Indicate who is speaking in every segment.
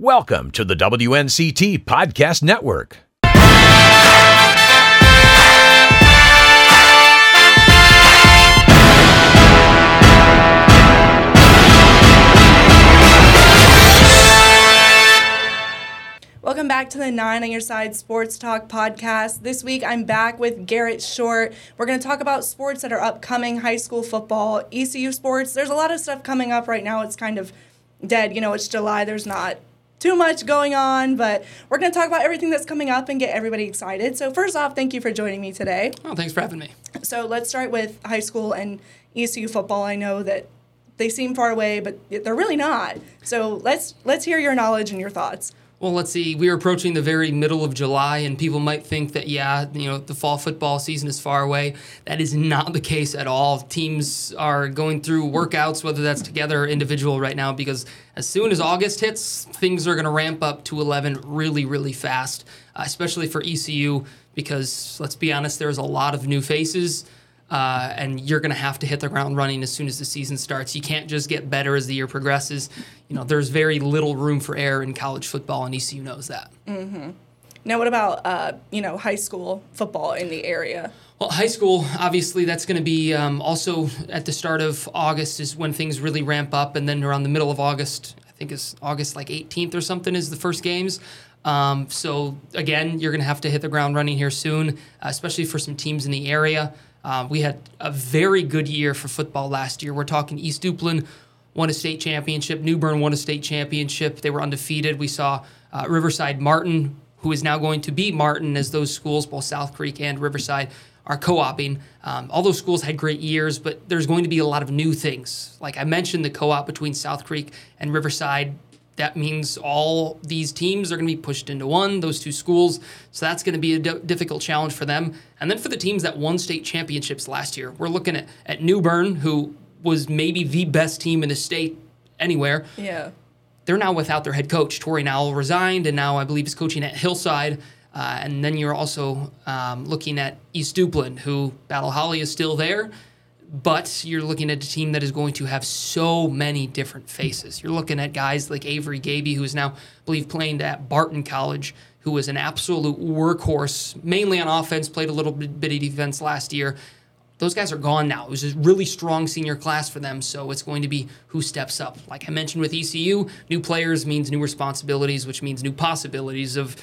Speaker 1: Welcome to the WNCT Podcast Network.
Speaker 2: Welcome back to the Nine on Your Side Sports Talk podcast. This week I'm back with Garrett Short. We're going to talk about sports that are upcoming high school football, ECU sports. There's a lot of stuff coming up right now. It's kind of dead. You know, it's July. There's not too much going on, but we're going to talk about everything that's coming up and get everybody excited. So, first off, thank you for joining me today.
Speaker 3: Oh, thanks for having me.
Speaker 2: So, let's start with high school and ECU football. I know that they seem far away, but they're really not. So, let's let's hear your knowledge and your thoughts.
Speaker 3: Well, let's see. We are approaching the very middle of July, and people might think that, yeah, you know, the fall football season is far away. That is not the case at all. Teams are going through workouts, whether that's together or individual right now, because as soon as August hits, things are going to ramp up to 11 really, really fast, uh, especially for ECU, because let's be honest, there's a lot of new faces. Uh, and you're going to have to hit the ground running as soon as the season starts. You can't just get better as the year progresses. You know, there's very little room for error in college football, and ECU knows that.
Speaker 2: Mm-hmm. Now, what about uh, you know high school football in the area?
Speaker 3: Well, high school, obviously, that's going to be um, also at the start of August is when things really ramp up, and then around the middle of August, I think it's August like 18th or something, is the first games. Um, so again, you're going to have to hit the ground running here soon, especially for some teams in the area. Uh, we had a very good year for football last year. We're talking East Duplin won a state championship, New Bern won a state championship. They were undefeated. We saw uh, Riverside Martin, who is now going to be Martin, as those schools, both South Creek and Riverside, are co-oping. Um, all those schools had great years, but there's going to be a lot of new things. Like I mentioned, the co-op between South Creek and Riverside that means all these teams are going to be pushed into one, those two schools. So that's going to be a d- difficult challenge for them. And then for the teams that won state championships last year, we're looking at, at New Bern, who was maybe the best team in the state anywhere.
Speaker 2: Yeah.
Speaker 3: They're now without their head coach. Tori Nowell resigned, and now I believe is coaching at Hillside. Uh, and then you're also um, looking at East Duplin, who Battle Holley is still there but you're looking at a team that is going to have so many different faces. You're looking at guys like Avery Gaby, who is now, I believe, playing at Barton College, who was an absolute workhorse, mainly on offense, played a little bit of defense last year. Those guys are gone now. It was a really strong senior class for them, so it's going to be who steps up. Like I mentioned with ECU, new players means new responsibilities, which means new possibilities of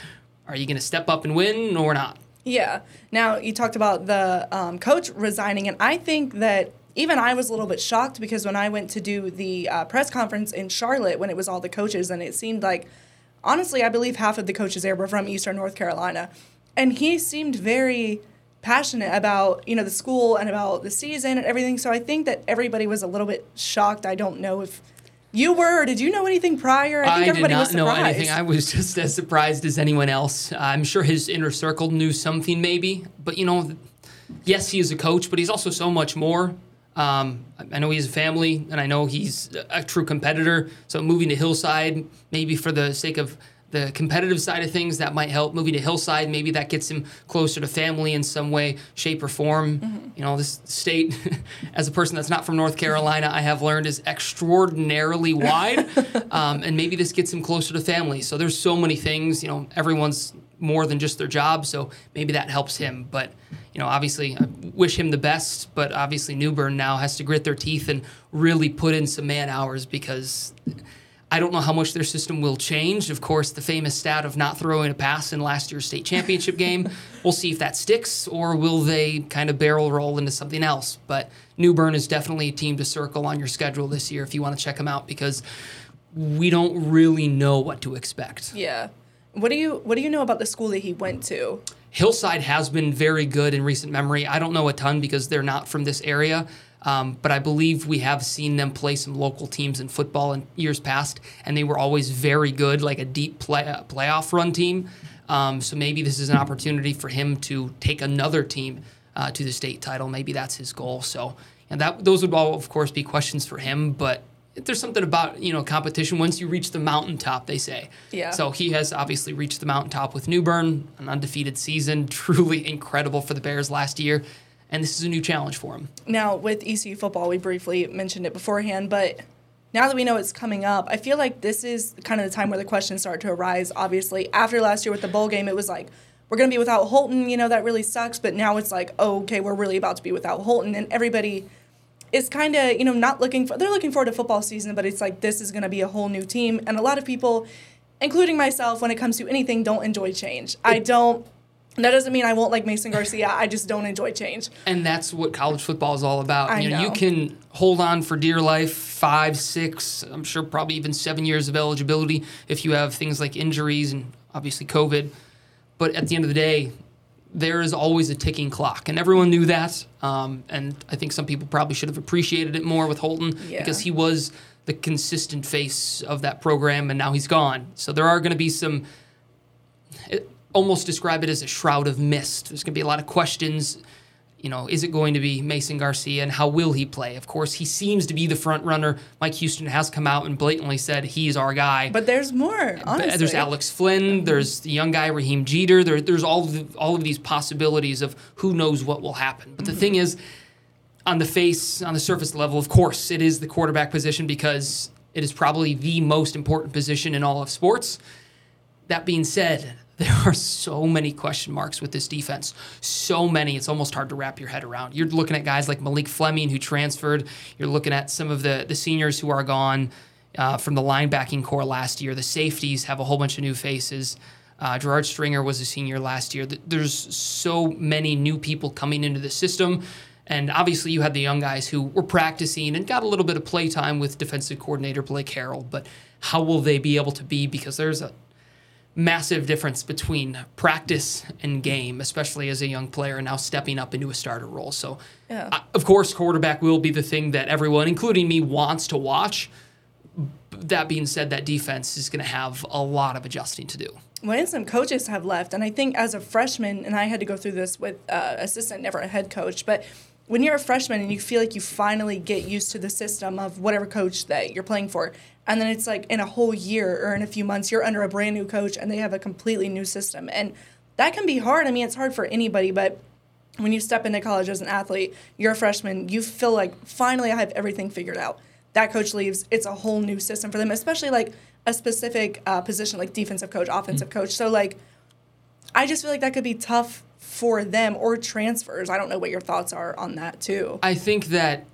Speaker 3: are you going to step up and win or not?
Speaker 2: Yeah. Now you talked about the um, coach resigning, and I think that even I was a little bit shocked because when I went to do the uh, press conference in Charlotte when it was all the coaches, and it seemed like, honestly, I believe half of the coaches there were from Eastern North Carolina, and he seemed very passionate about you know the school and about the season and everything. So I think that everybody was a little bit shocked. I don't know if you were, or did you know anything prior?
Speaker 3: I, think I everybody did not know anything. I was just as surprised as anyone else. I'm sure his inner circle knew something, maybe. But, you know, yes, he is a coach, but he's also so much more. Um, I know he has a family, and I know he's a true competitor. So moving to Hillside, maybe for the sake of the competitive side of things that might help. Moving to hillside maybe that gets him closer to family in some way shape or form. Mm-hmm. you know this state as a person that's not from north carolina i have learned is extraordinarily wide um, and maybe this gets him closer to family. So there's so many things you know everyone's more than just their job so maybe that helps him. But you know obviously i wish him the best but obviously new bern now has to grit their teeth and really put in some man hours because I don't know how much their system will change. Of course, the famous stat of not throwing a pass in last year's state championship game. We'll see if that sticks, or will they kind of barrel roll into something else? But New Bern is definitely a team to circle on your schedule this year if you want to check them out because we don't really know what to expect.
Speaker 2: Yeah. What do you What do you know about the school that he went to?
Speaker 3: Hillside has been very good in recent memory. I don't know a ton because they're not from this area. Um, but I believe we have seen them play some local teams in football in years past, and they were always very good, like a deep play, uh, playoff run team. Um, so maybe this is an opportunity for him to take another team uh, to the state title. Maybe that's his goal. So and that those would all, of course, be questions for him. But there's something about you know competition once you reach the mountaintop, they say.
Speaker 2: Yeah.
Speaker 3: So he has obviously reached the mountaintop with New Bern, an undefeated season, truly incredible for the Bears last year and this is a new challenge for him.
Speaker 2: Now, with ECU football, we briefly mentioned it beforehand, but now that we know it's coming up, I feel like this is kind of the time where the questions start to arise. Obviously, after last year with the bowl game, it was like, we're going to be without Holton, you know, that really sucks. But now it's like, oh, okay, we're really about to be without Holton. And everybody is kind of, you know, not looking for, they're looking forward to football season, but it's like, this is going to be a whole new team. And a lot of people, including myself, when it comes to anything, don't enjoy change. I don't that doesn't mean I won't like Mason Garcia. I just don't enjoy change.
Speaker 3: And that's what college football is all about.
Speaker 2: I
Speaker 3: you know,
Speaker 2: know.
Speaker 3: you can hold on for dear life five, six, I'm sure probably even seven years of eligibility if you have things like injuries and obviously COVID. But at the end of the day, there is always a ticking clock, and everyone knew that. Um, and I think some people probably should have appreciated it more with Holton
Speaker 2: Yeah.
Speaker 3: because he was the consistent face of that program, and now he's gone. So there are going to be some it, almost describe it as a shroud of mist. There's going to be a lot of questions. You know, is it going to be Mason Garcia and how will he play? Of course, he seems to be the front runner. Mike Houston has come out and blatantly said he's our guy.
Speaker 2: But there's more, honestly.
Speaker 3: There's Alex Flynn. There's the young guy Raheem Jeter. There, there's all of the, all of these possibilities of who knows what will happen. But the mm-hmm. thing is, on the face, on the surface level, of course, it is the quarterback position because it is probably the most important position in all of sports. That being said, there are so many question marks with this defense. So many, it's almost hard to wrap your head around. You're looking at guys like Malik Fleming who transferred. You're looking at some of the the seniors who are gone uh, from the linebacking core last year. The safeties have a whole bunch of new faces. Uh, Gerard Stringer was a senior last year. There's so many new people coming into the system. And obviously, you had the young guys who were practicing and got a little bit of play time with defensive coordinator Blake Harrell. But how will they be able to be? Because there's a massive difference between practice and game, especially as a young player and now stepping up into a starter role. So,
Speaker 2: Yeah.
Speaker 3: uh, of course, quarterback will be the thing that everyone, including me, wants to watch. That being said, that defense is going to have a lot of adjusting to do.
Speaker 2: when some coaches have left, and I think as a freshman, and I had to go through this with uh, assistant, never a head coach, but when you're a freshman and you feel like you finally get used to the system of whatever coach that you're playing for, and then it's like in a whole year or in a few months, you're under a brand new coach and they have a completely new system. And that can be hard. I mean, it's hard for anybody, but when you step into college as an athlete, you're a freshman, you feel like finally I have everything figured out. That coach leaves, it's a whole new system for them, especially like a specific uh, position like defensive coach, offensive coach. So like, I just feel like that could be tough for them or transfers. I don't know what your thoughts are on that too.
Speaker 3: I think that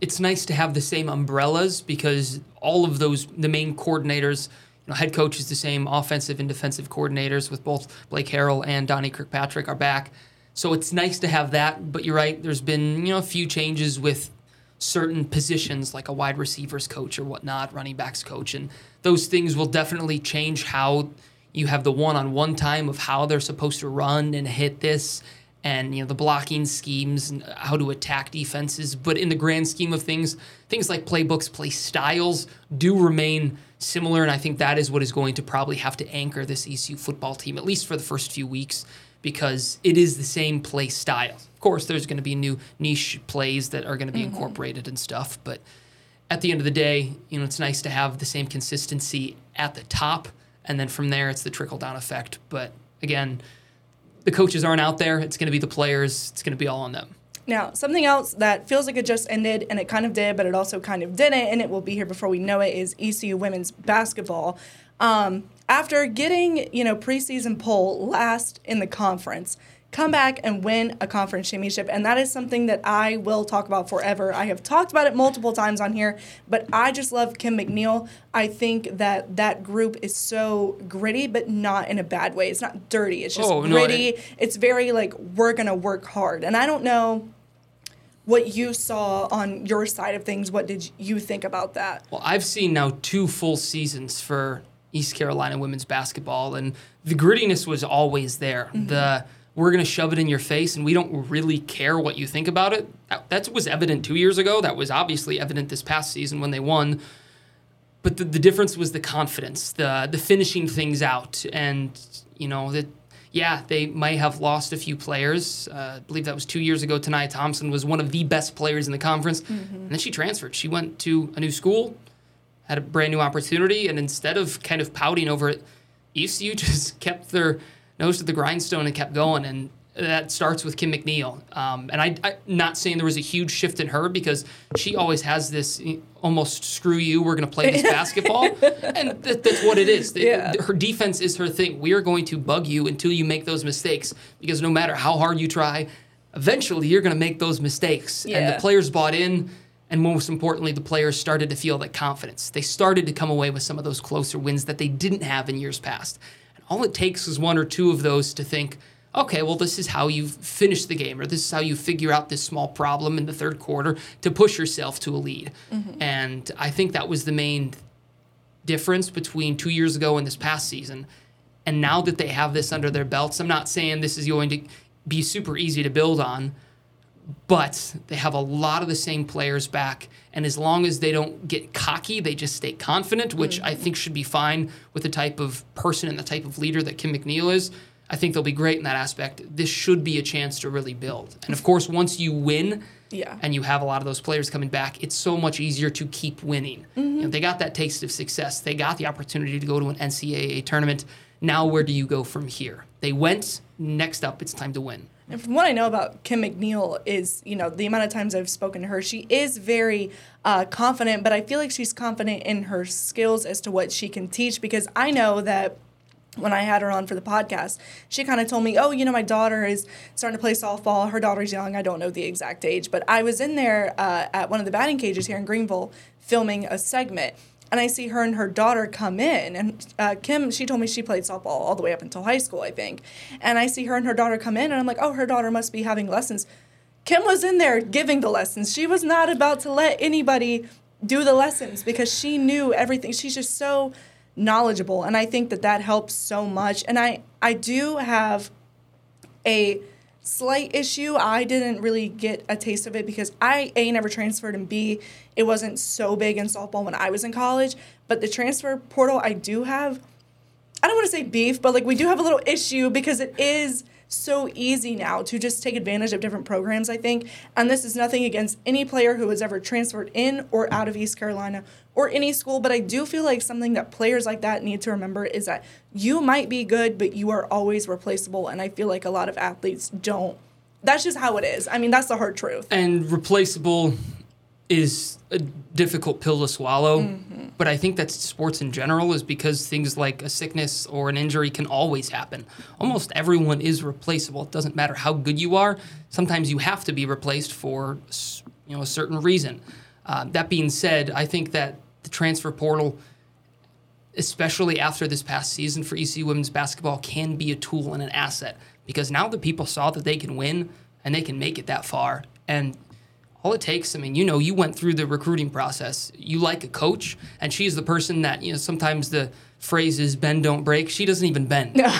Speaker 3: it's nice to have the same umbrellas because all of those, the main coordinators, you know, head coach is the same, offensive and defensive coordinators with both Blake Harrell and Donnie Kirkpatrick are back. So it's nice to have that. But you're right, there's been you know a few changes with certain positions like a wide receivers coach or whatnot, running backs coach, and those things will definitely change how you have the one-on-one time of how they're supposed to run and hit this and you know the blocking schemes and how to attack defenses. But in the grand scheme of things things like playbooks play styles do remain similar and i think that is what is going to probably have to anchor this ecu football team at least for the first few weeks because it is the same play style. Of course there's going to be new niche plays that are going to be mm-hmm. incorporated and stuff but at the end of the day you know it's nice to have the same consistency at the top and then from there it's the trickle down effect. But again the coaches aren't out there. It's going to be the players. It's going to be all on them.
Speaker 2: Now, something else that feels like it just ended, and it kind of did, but it also kind of didn't, and it will be here before we know it, is ECU women's basketball. Um, after getting, you know, preseason poll last in the conference, come back and win a conference championship, and that is something that I will talk about forever. I have talked about it multiple times on here, but I just love Kim McNeill. I think that that group is so gritty, but not in a bad way. It's not dirty. It's just
Speaker 3: Oh, no,
Speaker 2: gritty.
Speaker 3: it-
Speaker 2: it's very like we're gonna work hard, and I don't know what you saw on your side of things. What did you think about that?
Speaker 3: Well, I've seen now two full seasons for East Carolina women's basketball, and the grittiness was always there. Mm-hmm. The we're going to shove it in your face, and we don't really care what you think about it. That, that was evident two years ago. That was obviously evident this past season when they won. But the, the difference was the confidence, the the finishing things out, and you know that. Yeah, they might have lost a few players. Uh, I believe that was two years ago. Tanaya Thompson was one of the best players in the conference, and then she transferred. She went to a new school, had a brand new opportunity, and instead of kind of pouting over it, ECU just kept their nose to the grindstone and kept going. And that starts with Kim McNeill. Um, and I, am not saying there was a huge shift in her because she always has this almost screw you, we're going to play this basketball. and th- that's what it is. Yeah. Her defense is her thing. We are going to bug you until you make those mistakes because no matter how hard you try, eventually you're going to make those mistakes. Yeah. And the players bought in. And most importantly, the players started to feel that confidence. They started to come away with some of those closer wins that they didn't have in years past. All it takes is one or two of those to think, okay, well, this is how you finish the game, or this is how you figure out this small problem in the third quarter to push yourself to a lead. Mm-hmm. And I think that was the main difference between two years ago and this past season. And now that they have this under their belts, I'm not saying this is going to be super easy to build on, but they have a lot of the same players back. And as long as they don't get cocky, they just stay confident, which mm-hmm. I think should be fine with the type of person and the type of leader that Kim McNeill is. I think they'll be great in that aspect. This should be a chance to really build. And of course, once you win, yeah. and you have a lot of those players coming back, it's so much easier to keep winning. Mm-hmm. You know, they got that taste of success. They got the opportunity to go to an NCAA tournament. Now, where do you go from here? They went. Next up, it's time to win.
Speaker 2: And from what I know about Kim McNeill is, you know, the amount of times I've spoken to her, she is very uh, confident, but I feel like she's confident in her skills as to what she can teach because I know that – when I had her on for the podcast, she kind of told me, "Oh, you know, my daughter is starting to play softball. Her daughter's young. I don't know the exact age, but I was in there uh, at one of the batting cages here in Greenville filming a segment." And I see her and her daughter come in, and uh, Kim, she told me she played softball all the way up until high school, I think. And I see her and her daughter come in, and I'm like, oh, her daughter must be having lessons. Kim was in there giving the lessons. She was not about to let anybody do the lessons because she knew everything. She's just so knowledgeable and i think that that helps so much and i i do have a slight issue i didn't really get a taste of it because i a never transferred and b it wasn't so big in softball when i was in college but the transfer portal i do have i don't want to say beef but like we do have a little issue because it is so easy now to just take advantage of different programs, I think. And this is nothing against any player who has ever transferred in or out of East Carolina or any school, but I do feel like something that players like that need to remember is that you might be good, but you are always replaceable. And I feel like a lot of athletes don't. That's just how it is. I mean, that's the hard truth.
Speaker 3: And replaceable is a difficult pill to swallow. Mm-hmm. But I think that sports in general is because things like a sickness or an injury can always happen. Almost everyone is replaceable. It doesn't matter how good you are. Sometimes you have to be replaced for you know a certain reason. Uh, that being said, I think that the transfer portal, especially after this past season for ECU women's basketball, can be a tool and an asset because now the people saw that they can win and they can make it that far. And all it takes, I mean, you know, you went through the recruiting process. You like a coach, and she's the person that, you know, sometimes the phrase is bend, don't break. She doesn't even bend.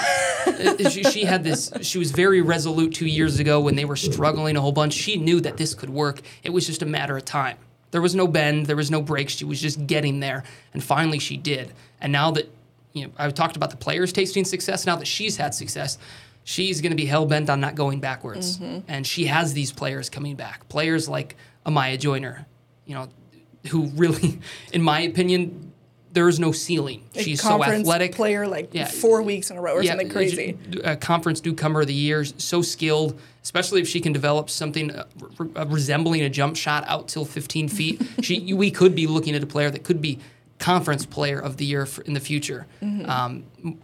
Speaker 3: She, she, had this, she was very resolute two years ago when they were struggling a whole bunch. She knew that this could work. It was just a matter of time. There was no bend, there was no break. She was just getting there. And finally she did. And now that, you know, I've talked about the players tasting success, now that she's had success, she's going to be hell bent on not going backwards. Mm-hmm. And she has these players coming back. Players like Amiya Joyner, you know, who really, in my opinion, there is no ceiling.
Speaker 2: A
Speaker 3: She's so athletic.
Speaker 2: Player like yeah, four weeks in a row or yeah, something crazy.
Speaker 3: A conference newcomer of the year, so skilled, especially if she can develop something uh, resembling a jump shot out till 15 feet. she, we could be looking at a player that could be conference player of the year for, in the future. Mm-hmm. Um,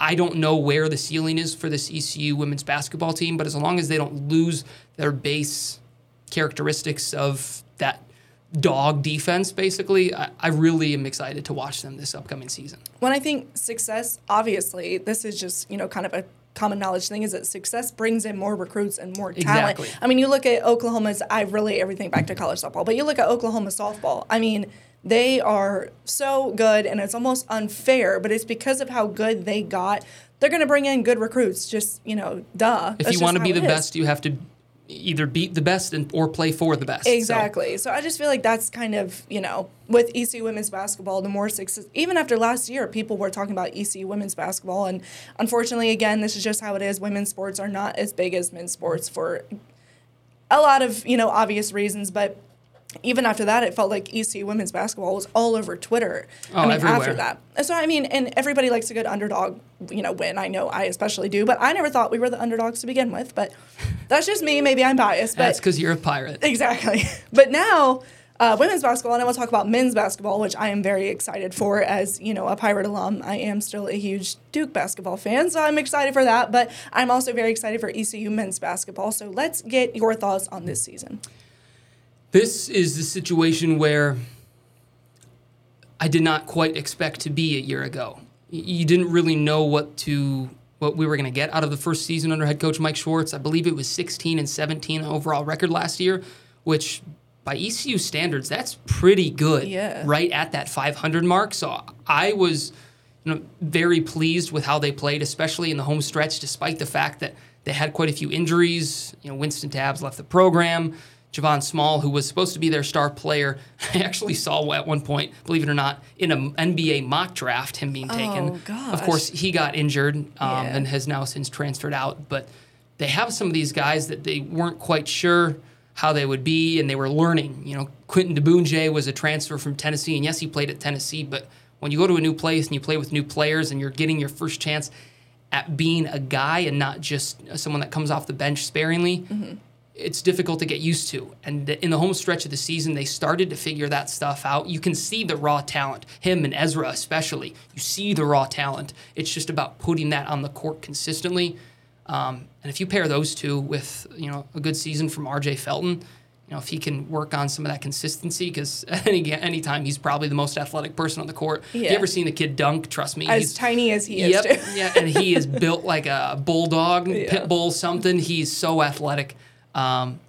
Speaker 3: I don't know where the ceiling is for this ECU women's basketball team, but as long as they don't lose their base characteristics of that dog defense, basically, I, I, really am excited to watch them this upcoming season.
Speaker 2: When I think success, obviously, this is just, you know, kind of a common knowledge thing is that success brings in more recruits and more talent. Exactly. I mean, you look at Oklahoma's, I relate everything back to college softball, but you look at Oklahoma softball. I mean, they are so good, and it's almost unfair, but it's because of how good they got. They're going to bring in good recruits. Just you know, duh.
Speaker 3: If you want to be the best, you have to either beat the best and, or play for the best.
Speaker 2: Exactly. So. so. I just feel like that's kind of, you know, with ECU women's basketball, the more success, even after last year, people were talking about ECU women's basketball. And unfortunately, again, this is just how it is. Women's sports are not as big as men's sports for a lot of, you know, obvious reasons. But even after that, it felt like ECU women's basketball was all over Twitter.
Speaker 3: Oh,
Speaker 2: I mean,
Speaker 3: everywhere.
Speaker 2: after that. So I mean, and everybody likes a good underdog, you know, win. I know I especially do, but I never thought we were the underdogs to begin with. But that's just me. Maybe I'm biased. But
Speaker 3: That's because you're a pirate.
Speaker 2: Exactly. But now, uh, women's basketball, and I want to talk about men's basketball, which I am very excited for. As you know, a Pirate alum, I am still a huge Duke basketball fan, so I'm excited for that. But I'm also very excited for ECU men's basketball. So let's get your thoughts on this season.
Speaker 3: This is the situation where I did not quite expect to be a year ago. You didn't really know what to what we were going to get out of the first season under head coach Mike Schwartz. I believe it was 16 and 17 overall record last year, which by ECU standards that's pretty good.
Speaker 2: Yeah.
Speaker 3: Right at that 500 mark. So I was you know, very pleased with how they played, especially in the home stretch, despite the fact that they had quite a few injuries. You know, Wynston Tabbs left the program. Javon Small, who was supposed to be their star player, I actually saw at one point, believe it or not, in an NBA mock draft, him being taken.
Speaker 2: Oh, gosh.
Speaker 3: Of course, he got injured um,
Speaker 2: Yeah.
Speaker 3: and has now since transferred out. But they have some of these guys that they weren't quite sure how they would be, and they were learning. You know, Quentin Diboundje was a transfer from Tennessee, and yes, he played at Tennessee, but when you go to a new place and you play with new players and you're getting your first chance at being a guy and not just someone that comes off the bench sparingly, it's difficult to get used to. And in the home stretch of the season, they started to figure that stuff out. You can see the raw talent, him and Ezra especially. You see the raw talent. It's just about putting that on the court consistently. Um, and if you pair those two with you know a good season from R.J. Felton, you know if he can work on some of that consistency, because any anytime he's probably the most athletic person on the court. If
Speaker 2: Yeah.
Speaker 3: you ever seen the kid dunk? Trust me,
Speaker 2: As
Speaker 3: he's
Speaker 2: tiny as he
Speaker 3: Yep,
Speaker 2: is, too.
Speaker 3: yeah, and he is built like a bulldog,
Speaker 2: Yeah.
Speaker 3: pit bull, something. He's so athletic. Um,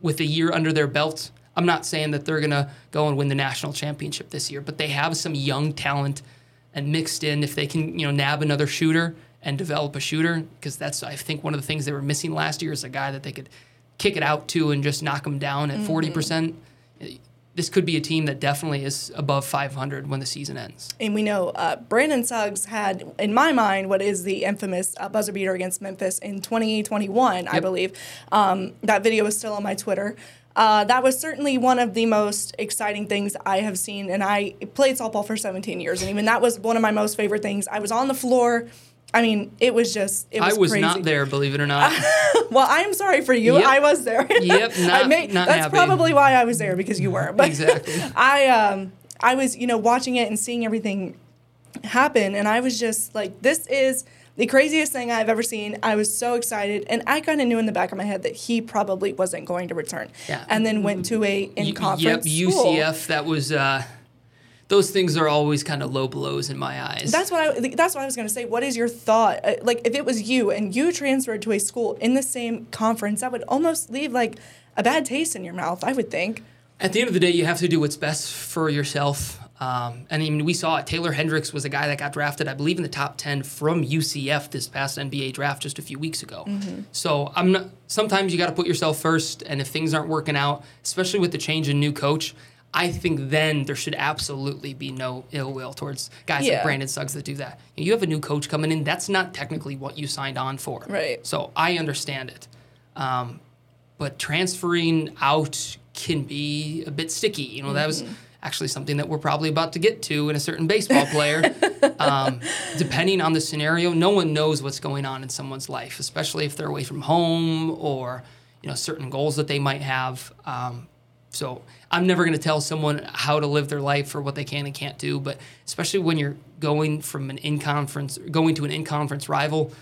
Speaker 3: with a year under their belt, I'm not saying that they're gonna go and win the national championship this year, but they have some young talent, and mixed in, if they can, you know, nab another shooter and develop a shooter, because that's I think one of the things they were missing last year is a guy that they could kick it out to and just knock them down at 40 percent. This could be a team that definitely is above 500 when the season ends.
Speaker 2: And we know uh, Brandon Suggs had, in my mind, what is the infamous uh, buzzer beater against Memphis in 2021, I believe. Um, that video is still on my Twitter. Uh, that was certainly one of the most exciting things I have seen. And I played softball for 17 years. And even that was one of my most favorite things. I was on the floor. I mean, it was just, it was
Speaker 3: I was
Speaker 2: crazy.
Speaker 3: not there, believe it or not.
Speaker 2: Well, I'm sorry for you.
Speaker 3: Yep.
Speaker 2: I was there.
Speaker 3: Yep,
Speaker 2: I
Speaker 3: not-
Speaker 2: may-
Speaker 3: not
Speaker 2: that's
Speaker 3: happy.
Speaker 2: probably why I was there because you were. But
Speaker 3: Exactly.
Speaker 2: I um I was you know watching it and seeing everything happen, and I was just like, this is the craziest thing I've ever seen. I was so excited, and I kind of knew in the back of my head that he probably wasn't going to return.
Speaker 3: Yeah.
Speaker 2: And then went to a in conference
Speaker 3: Yep,
Speaker 2: school.
Speaker 3: UCF. That was. Uh, those things are always kind of low blows in my eyes.
Speaker 2: That's what I. That's what I was going to say. What is your thought? Uh, Like, if it was you and you transferred to a school in the same conference, that would almost leave like a bad taste in your mouth. I would think.
Speaker 3: At the end of the day, you have to do what's best for yourself. Um, and I mean, we saw it. Taylor Hendricks was a guy that got drafted, I believe, in the top ten from UCF this past NBA draft just a few weeks ago. So I'm not. Sometimes you got to put yourself first, and if things aren't working out, especially with the change in new coach. I think then there should absolutely be no ill will towards guys
Speaker 2: Yeah.
Speaker 3: like Brandon Suggs that do that. You have a new coach coming in. That's not technically what you signed on for.
Speaker 2: Right.
Speaker 3: So I understand it. Um, but transferring out can be a bit sticky. You know, that was actually something that we're probably about to get to in a certain baseball player. um, depending on the scenario, no one knows what's going on in someone's life, especially if they're away from home or you know certain goals that they might have. Um, so I'm never going to tell someone how to live their life or what they can and can't do. But especially when you're going from an in conference, going to an in conference rival,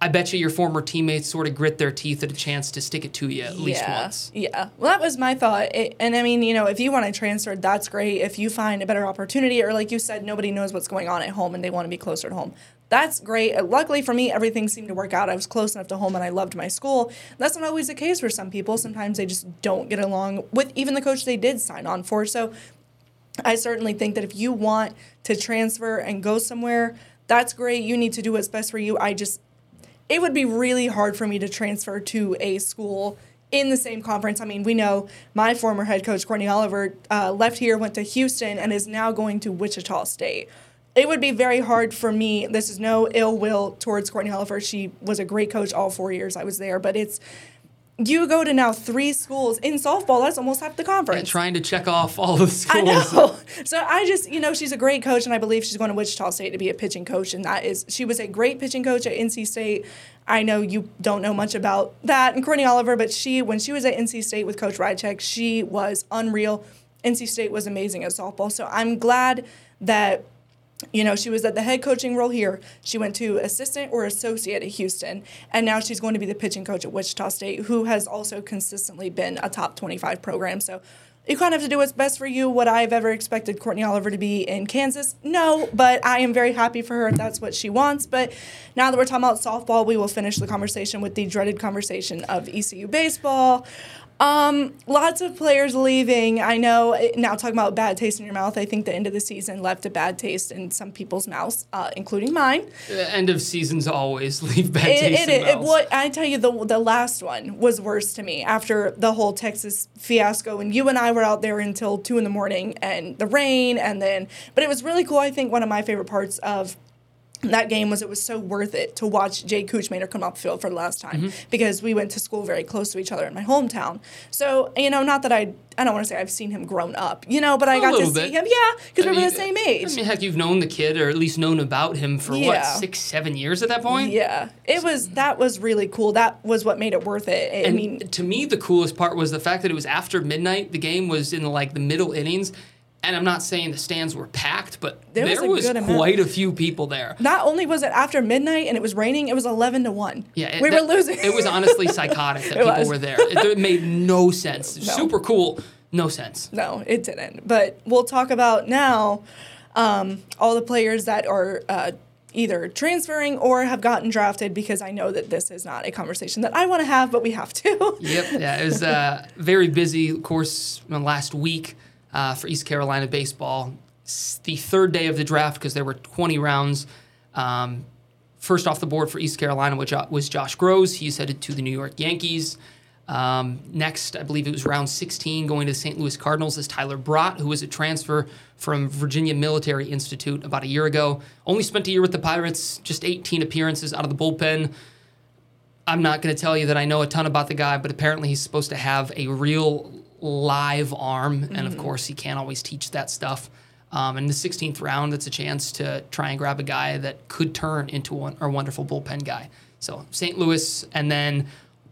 Speaker 3: I bet you your former teammates sort of grit their teeth at a chance to stick it to you at least once.
Speaker 2: Yeah. Well, that was my thought. It, and I mean, you know, if you want to transfer, that's great. If you find a better opportunity, or like you said, nobody knows what's going on at home and they want to be closer to home, that's great. Uh, Luckily for me, everything seemed to work out. I was close enough to home and I loved my school. That's not always the case for some people. Sometimes they just don't get along with even the coach they did sign on for. So I certainly think that if you want to transfer and go somewhere, that's great. You need to do what's best for you. I just, it would be really hard for me to transfer to a school in the same conference. I mean, we know my former head coach, Courtney Oliver, uh, left here, went to Houston, and is now going to Wichita State. It would be very hard for me. This is no ill will towards Courtney Oliver. She was a great coach all four years I was there, but it's you go to now three schools in softball. That's almost half the conference.
Speaker 3: Yeah, trying to check off all the schools.
Speaker 2: I know. So I just, you know, she's a great coach, and I believe she's going to Wichita State to be a pitching coach. And that is, she was a great pitching coach at NC State. I know you don't know much about that and Courtney Oliver, but she, when she was at NC State with Coach Rychcik, she was unreal. NC State was amazing at softball. So I'm glad that you know, she was at the head coaching role here. She went to assistant or associate at Houston, and now she's going to be the pitching coach at Wichita State, who has also consistently been a top 25 program. So you kind of have to do what's best for you. What I have ever expected Courtney Oliver to be in Kansas? No, but I am very happy for her if that's what she wants. But now that we're talking about softball, we will finish the conversation with the dreaded conversation of ECU baseball. Um, lots of players leaving. I know eh, now talking about bad taste in your mouth. I think the end of the season left a bad taste in some people's mouths, uh, including mine.
Speaker 3: The end of seasons always leave bad it, taste it, in
Speaker 2: it, What I tell you, the the last one was worse to me after the whole Texas fiasco, and you and I were out there until two in the morning, and the rain, and then. But it was really cool. I think one of my favorite parts of that game was it was so worth it to watch Jake Kuchmaner come off the field for the last time mm-hmm. because we went to school very close to each other in my hometown. So you know, not that I I don't want to say I've seen him grown up, you know, but I got to see him, yeah, because we were the same age.
Speaker 3: I mean, heck, you've known the kid or at least known about him for yeah. what six, seven years at that point.
Speaker 2: Yeah, it was that was really cool. That was what made it worth it. I
Speaker 3: and
Speaker 2: mean,
Speaker 3: to me, the coolest part was the fact that it was after midnight. The game was in like the middle innings and I'm not saying the stands were packed, but there, there was, was quite a few people there.
Speaker 2: Not only was it after midnight and it was raining, it was 11 to 1.
Speaker 3: Yeah,
Speaker 2: it, we
Speaker 3: that,
Speaker 2: were losing.
Speaker 3: it was honestly psychotic that people was. were there. It, it, made no sense. No. Super cool, no sense.
Speaker 2: No, it didn't. But we'll talk about now um, all the players that are. Uh, either transferring or have gotten drafted because I know that this is not a conversation that I want to have, but we have to.
Speaker 3: yep. Yeah. It was uh, very busy, of course, last week uh, for East Carolina baseball. It's the third day of the draft because there were 20 rounds. Um, first off the board for East Carolina was Josh Grosz. He's headed to the New York Yankees. Um, next, I believe it was round 16, going to the St. Louis Cardinals, is Tyler Brott, who was a transfer from Virginia Military Institute about a year ago. Only spent a year with the Pirates, just 18 appearances out of the bullpen. I'm not going to tell you that I know a ton about the guy, but apparently he's supposed to have a real live arm, mm-hmm. and of mm-hmm. course, he can't always teach that stuff. Um, in the 16th round, it's a chance to try and grab a guy that could turn into one, a wonderful bullpen guy. So St. Louis, and then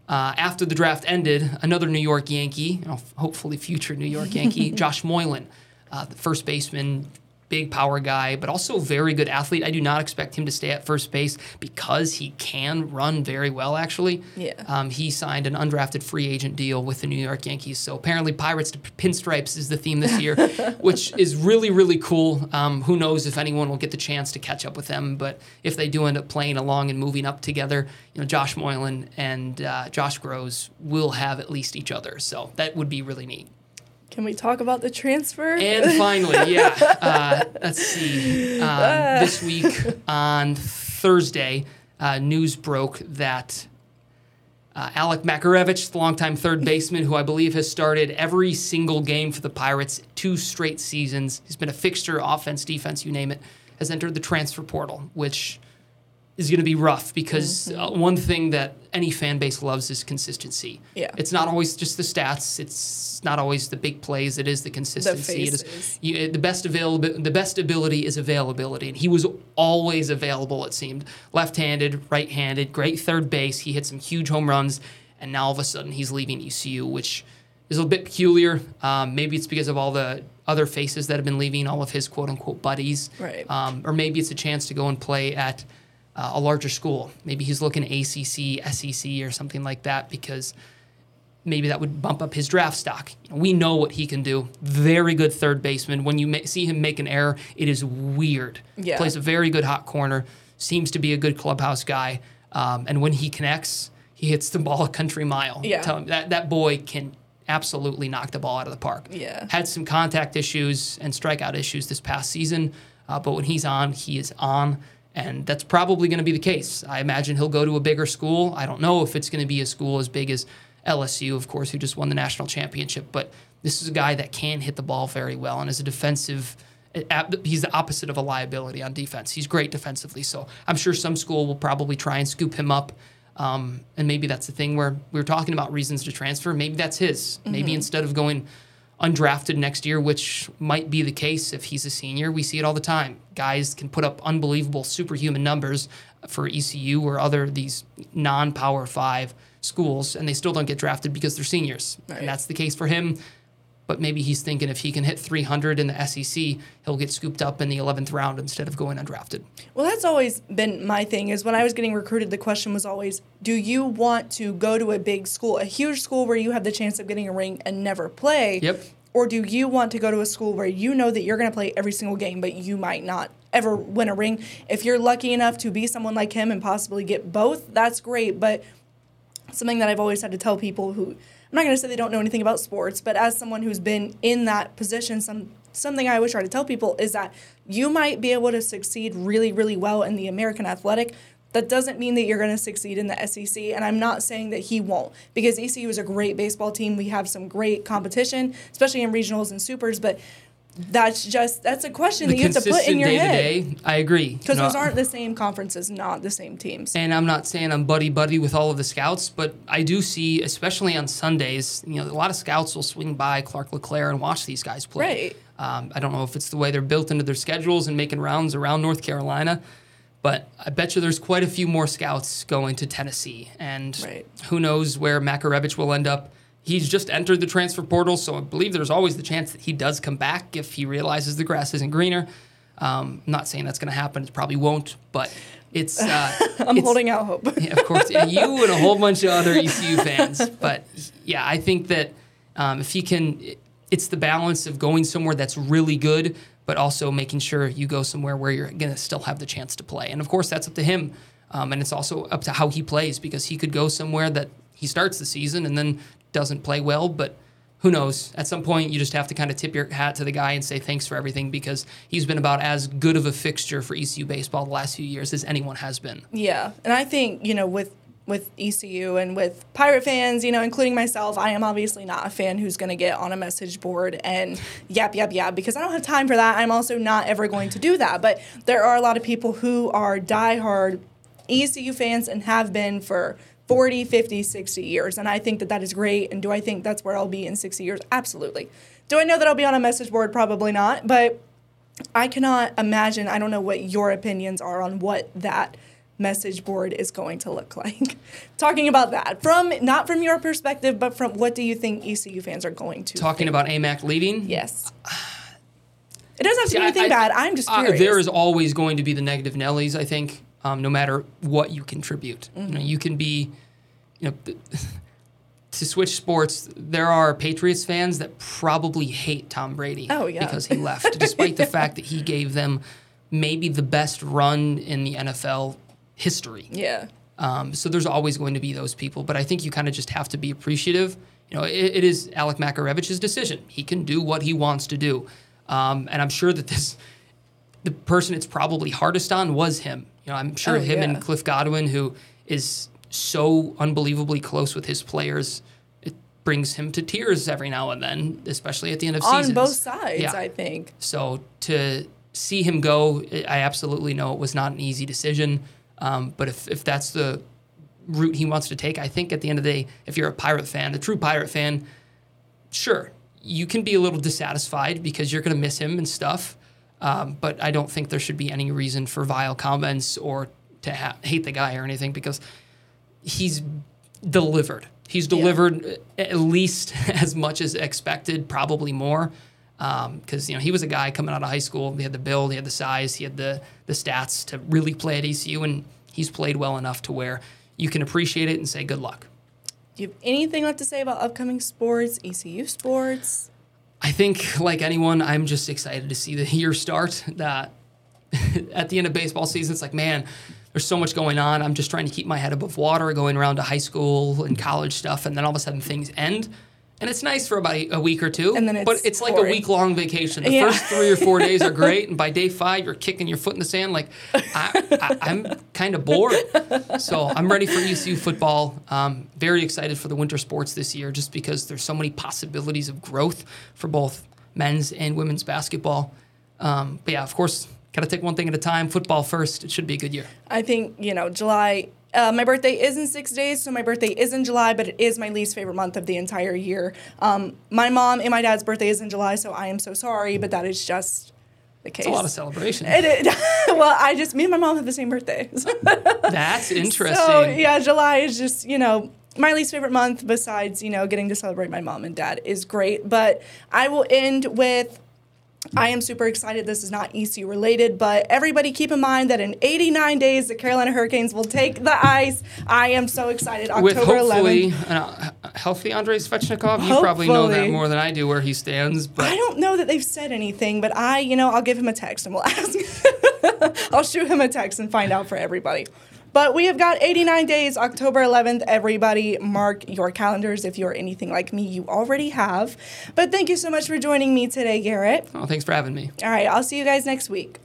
Speaker 3: uh, after the draft ended, another New York Yankee, you know, hopefully future New York Yankee, Josh Moylan, uh, the first baseman, big power guy, but also very good athlete. I do not expect him to stay at first base because he can run very well, actually.
Speaker 2: Yeah.
Speaker 3: Um, he signed an undrafted free agent deal with the New York Yankees. So apparently, Pirates to Pinstripes is the theme this year, which is really, really cool. Um, who knows if anyone will get the chance to catch up with them, but if they do end up playing along and moving up together, you know, Josh Moylan and uh, Josh Grosz will have at least each other. So that would be really neat.
Speaker 2: Can we talk about the transfer?
Speaker 3: And finally, yeah. Uh, let's see. Um, this week on Thursday, uh, news broke that uh, Alek Makarewicz, the longtime third baseman, who I believe has started every single game for the Pirates two straight seasons, he's been a fixture, offense, defense, you name it, has entered the transfer portal, which is going to be rough because mm-hmm. uh, one thing that any fan base loves is consistency.
Speaker 2: Yeah.
Speaker 3: It's not always just the stats. It's not always the big plays. It is the consistency.
Speaker 2: The,
Speaker 3: it is, you, the best available. The best ability is availability, and he was always available. It seemed left-handed, right-handed, great third base. He hit some huge home runs, and now all of a sudden he's leaving ECU, which is a bit peculiar. Um, maybe it's because of all the other faces that have been leaving, all of his quote-unquote buddies,
Speaker 2: right?
Speaker 3: Um, or maybe it's a chance to go and play at uh, a larger school. Maybe he's looking ACC, SEC, or something like that because maybe that would bump up his draft stock. We know what he can do. Very good third baseman. When you ma- see him make an error, it is weird.
Speaker 2: Yeah.
Speaker 3: Plays a very good hot corner. Seems to be a good clubhouse guy. Um, and when he connects, he hits the ball a country mile.
Speaker 2: Yeah.
Speaker 3: Tell him that that boy can absolutely knock the ball out of the park.
Speaker 2: Yeah.
Speaker 3: Had some contact issues and strikeout issues this past season, uh, but when he's on, he is on. And that's probably going to be the case. I imagine he'll go to a bigger school. I don't know if it's going to be a school as big as LSU, of course, who just won the national championship. But this is a guy that can hit the ball very well and is a defensive. He's the opposite of a liability on defense. He's great defensively. So I'm sure some school will probably try and scoop him up. Um, and maybe that's the thing where we were talking about reasons to transfer. Maybe that's his. Mm-hmm. Maybe instead of going undrafted next year, which might be the case if he's a senior, we see it all the time. Guys can put up unbelievable superhuman numbers for ECU or other these non-power five schools, and they still don't get drafted because they're seniors. Right. And that's the case for him but maybe he's thinking if he can hit 300 in the SEC, he'll get scooped up in the 11th round instead of going undrafted.
Speaker 2: Well, that's always been my thing. Is when I was getting recruited, the question was always, do you want to go to a big school, a huge school where you have the chance of getting a ring and never play?
Speaker 3: Yep.
Speaker 2: Or do you want to go to a school where you know that you're going to play every single game, but you might not ever win a ring? If you're lucky enough to be someone like him and possibly get both, that's great. But something that I've always had to tell people who not going to say they don't know anything about sports, but as someone who's been in that position, some something I always try to tell people is that you might be able to succeed really, really well in the American Athletic. That doesn't mean that you're going to succeed in the SEC, and I'm not saying that he won't because ECU is a great baseball team. We have some great competition, especially in regionals and supers, but that's just that's a question the that you have to put in your day head.
Speaker 3: Day, I agree.
Speaker 2: Because those aren't the same conferences, not the same teams.
Speaker 3: And I'm not saying I'm buddy buddy with all of the scouts, but I do see, especially on Sundays, you know, a lot of scouts will swing by Clark LeClair and watch these guys play.
Speaker 2: Right.
Speaker 3: Um, I don't know if it's the way they're built into their schedules and making rounds around North Carolina, but I bet you there's quite a few more scouts going to Tennessee, and right. who knows where Makarewicz will end up He's just entered the transfer portal, so I believe there's always the chance that he does come back if he realizes the grass isn't greener. Um, I'm not saying that's going to happen. It probably won't, but it's. Uh,
Speaker 2: I'm
Speaker 3: it's,
Speaker 2: holding out hope.
Speaker 3: yeah, of course, yeah, you and a whole bunch of other ECU fans. But yeah, I think that um, if he can, it's the balance of going somewhere that's really good, but also making sure you go somewhere where you're going to still have the chance to play. And of course, that's up to him. Um, and it's also up to how he plays because he could go somewhere that he starts the season and then doesn't play well, but who knows? At some point, you just have to kind of tip your hat to the guy and say thanks for everything because he's been about as good of a fixture for ECU baseball the last few years as anyone has been.
Speaker 2: Yeah, and I think you know with with ECU and with Pirate fans, you know, including myself, I am obviously not a fan who's going to get on a message board and yap, yap, yap, because I don't have time for that. I'm also not ever going to do that. But there are a lot of people who are diehard ECU fans and have been for 40, 50, 60 years. And I think that that is great. And do I think that's where I'll be in 60 years? Absolutely. Do I know that I'll be on a message board? Probably not. But I cannot imagine, I don't know what your opinions are on what that message board is going to look like. Talking about that from not from your perspective, but from what do you think ECU fans are going to
Speaker 3: talking
Speaker 2: think?
Speaker 3: about AMAC leaving?
Speaker 2: Yes. It doesn't have to be anything I, bad. I'm just curious.
Speaker 3: Uh, there is always going to be the negative Nellies. I think um, no matter what you contribute. Mm-hmm. You know, you can be, you know, to switch sports. There are Patriots fans that probably hate Tom Brady
Speaker 2: oh, yeah.
Speaker 3: because he left, despite the fact that he gave them maybe the best run in the NFL history.
Speaker 2: Yeah.
Speaker 3: Um, so there's always going to be those people, but I think you kind of just have to be appreciative. You know, it, it is Alec Makarewicz's decision. He can do what he wants to do, um, and I'm sure that this the person it's probably hardest on was him. You know, I'm sure oh, him yeah. and Cliff Godwin, who is so unbelievably close with his players, it brings him to tears every now and then, especially at the end of
Speaker 2: on
Speaker 3: seasons.
Speaker 2: On both sides, yeah. I think.
Speaker 3: So to see him go, I absolutely know it was not an easy decision. Um, but if, if that's the route he wants to take, I think at the end of the day, if you're a pirate fan, a true pirate fan, sure, you can be a little dissatisfied because you're going to miss him and stuff. Um, but I don't think there should be any reason for vile comments or to ha- hate the guy or anything because he's delivered. He's delivered yeah. at least as much as expected, probably more. Because um, you know he was a guy coming out of high school. He had the build, he had the size, he had the the stats to really play at ECU, and he's played well enough to where you can appreciate it and say good luck.
Speaker 2: Do you have anything left to say about upcoming sports, ECU sports?
Speaker 3: I think, like anyone, I'm just excited to see the year start. That at the end of baseball season, it's like, man, there's so much going on. I'm just trying to keep my head above water, going around to high school and college stuff, and then all of a sudden things end and it's nice for about a week or two.
Speaker 2: And then it's
Speaker 3: but it's like a week long vacation. The yeah. first three or four days are great, and by day five, you're kicking your foot in the sand. Like I, am kind of bored, so I'm ready for ECU football. Um, very excited for the winter sports this year, just because there's so many possibilities of growth for both men's and women's basketball. Um, but yeah, of course, got to take one thing at a time. Football first. It should be a good year.
Speaker 2: I think, you know, July. Uh, my birthday is in six days, so my birthday is in July, but it is my least favorite month of the entire year. Um, my mom and my dad's birthday is in July, so I am so sorry, but that is just the case.
Speaker 3: It's a lot of celebration.
Speaker 2: It, it, well, I just, me and my mom have the same birthday.
Speaker 3: That's interesting.
Speaker 2: So, yeah, July is just, you know, my least favorite month besides, you know, getting to celebrate my mom and dad is great. But I will end with I am super excited. This is not ECU related, but everybody keep in mind that in 89 days, the Carolina Hurricanes will take the ice. I am so excited. October
Speaker 3: With hopefully
Speaker 2: 11th.
Speaker 3: an, a healthy Andrei Svechnikov. You probably know that more than I do where he stands. But
Speaker 2: I don't know that they've said anything, but I, you know, I'll give him a text and we'll ask. I'll shoot him a text and find out for everybody. But we have got 89 days, October 11th. Everybody, mark your calendars. If you're anything like me, you already have. But thank you so much for joining me today, Garrett.
Speaker 3: oh, thanks for having me.
Speaker 2: All right, I'll see you guys next week.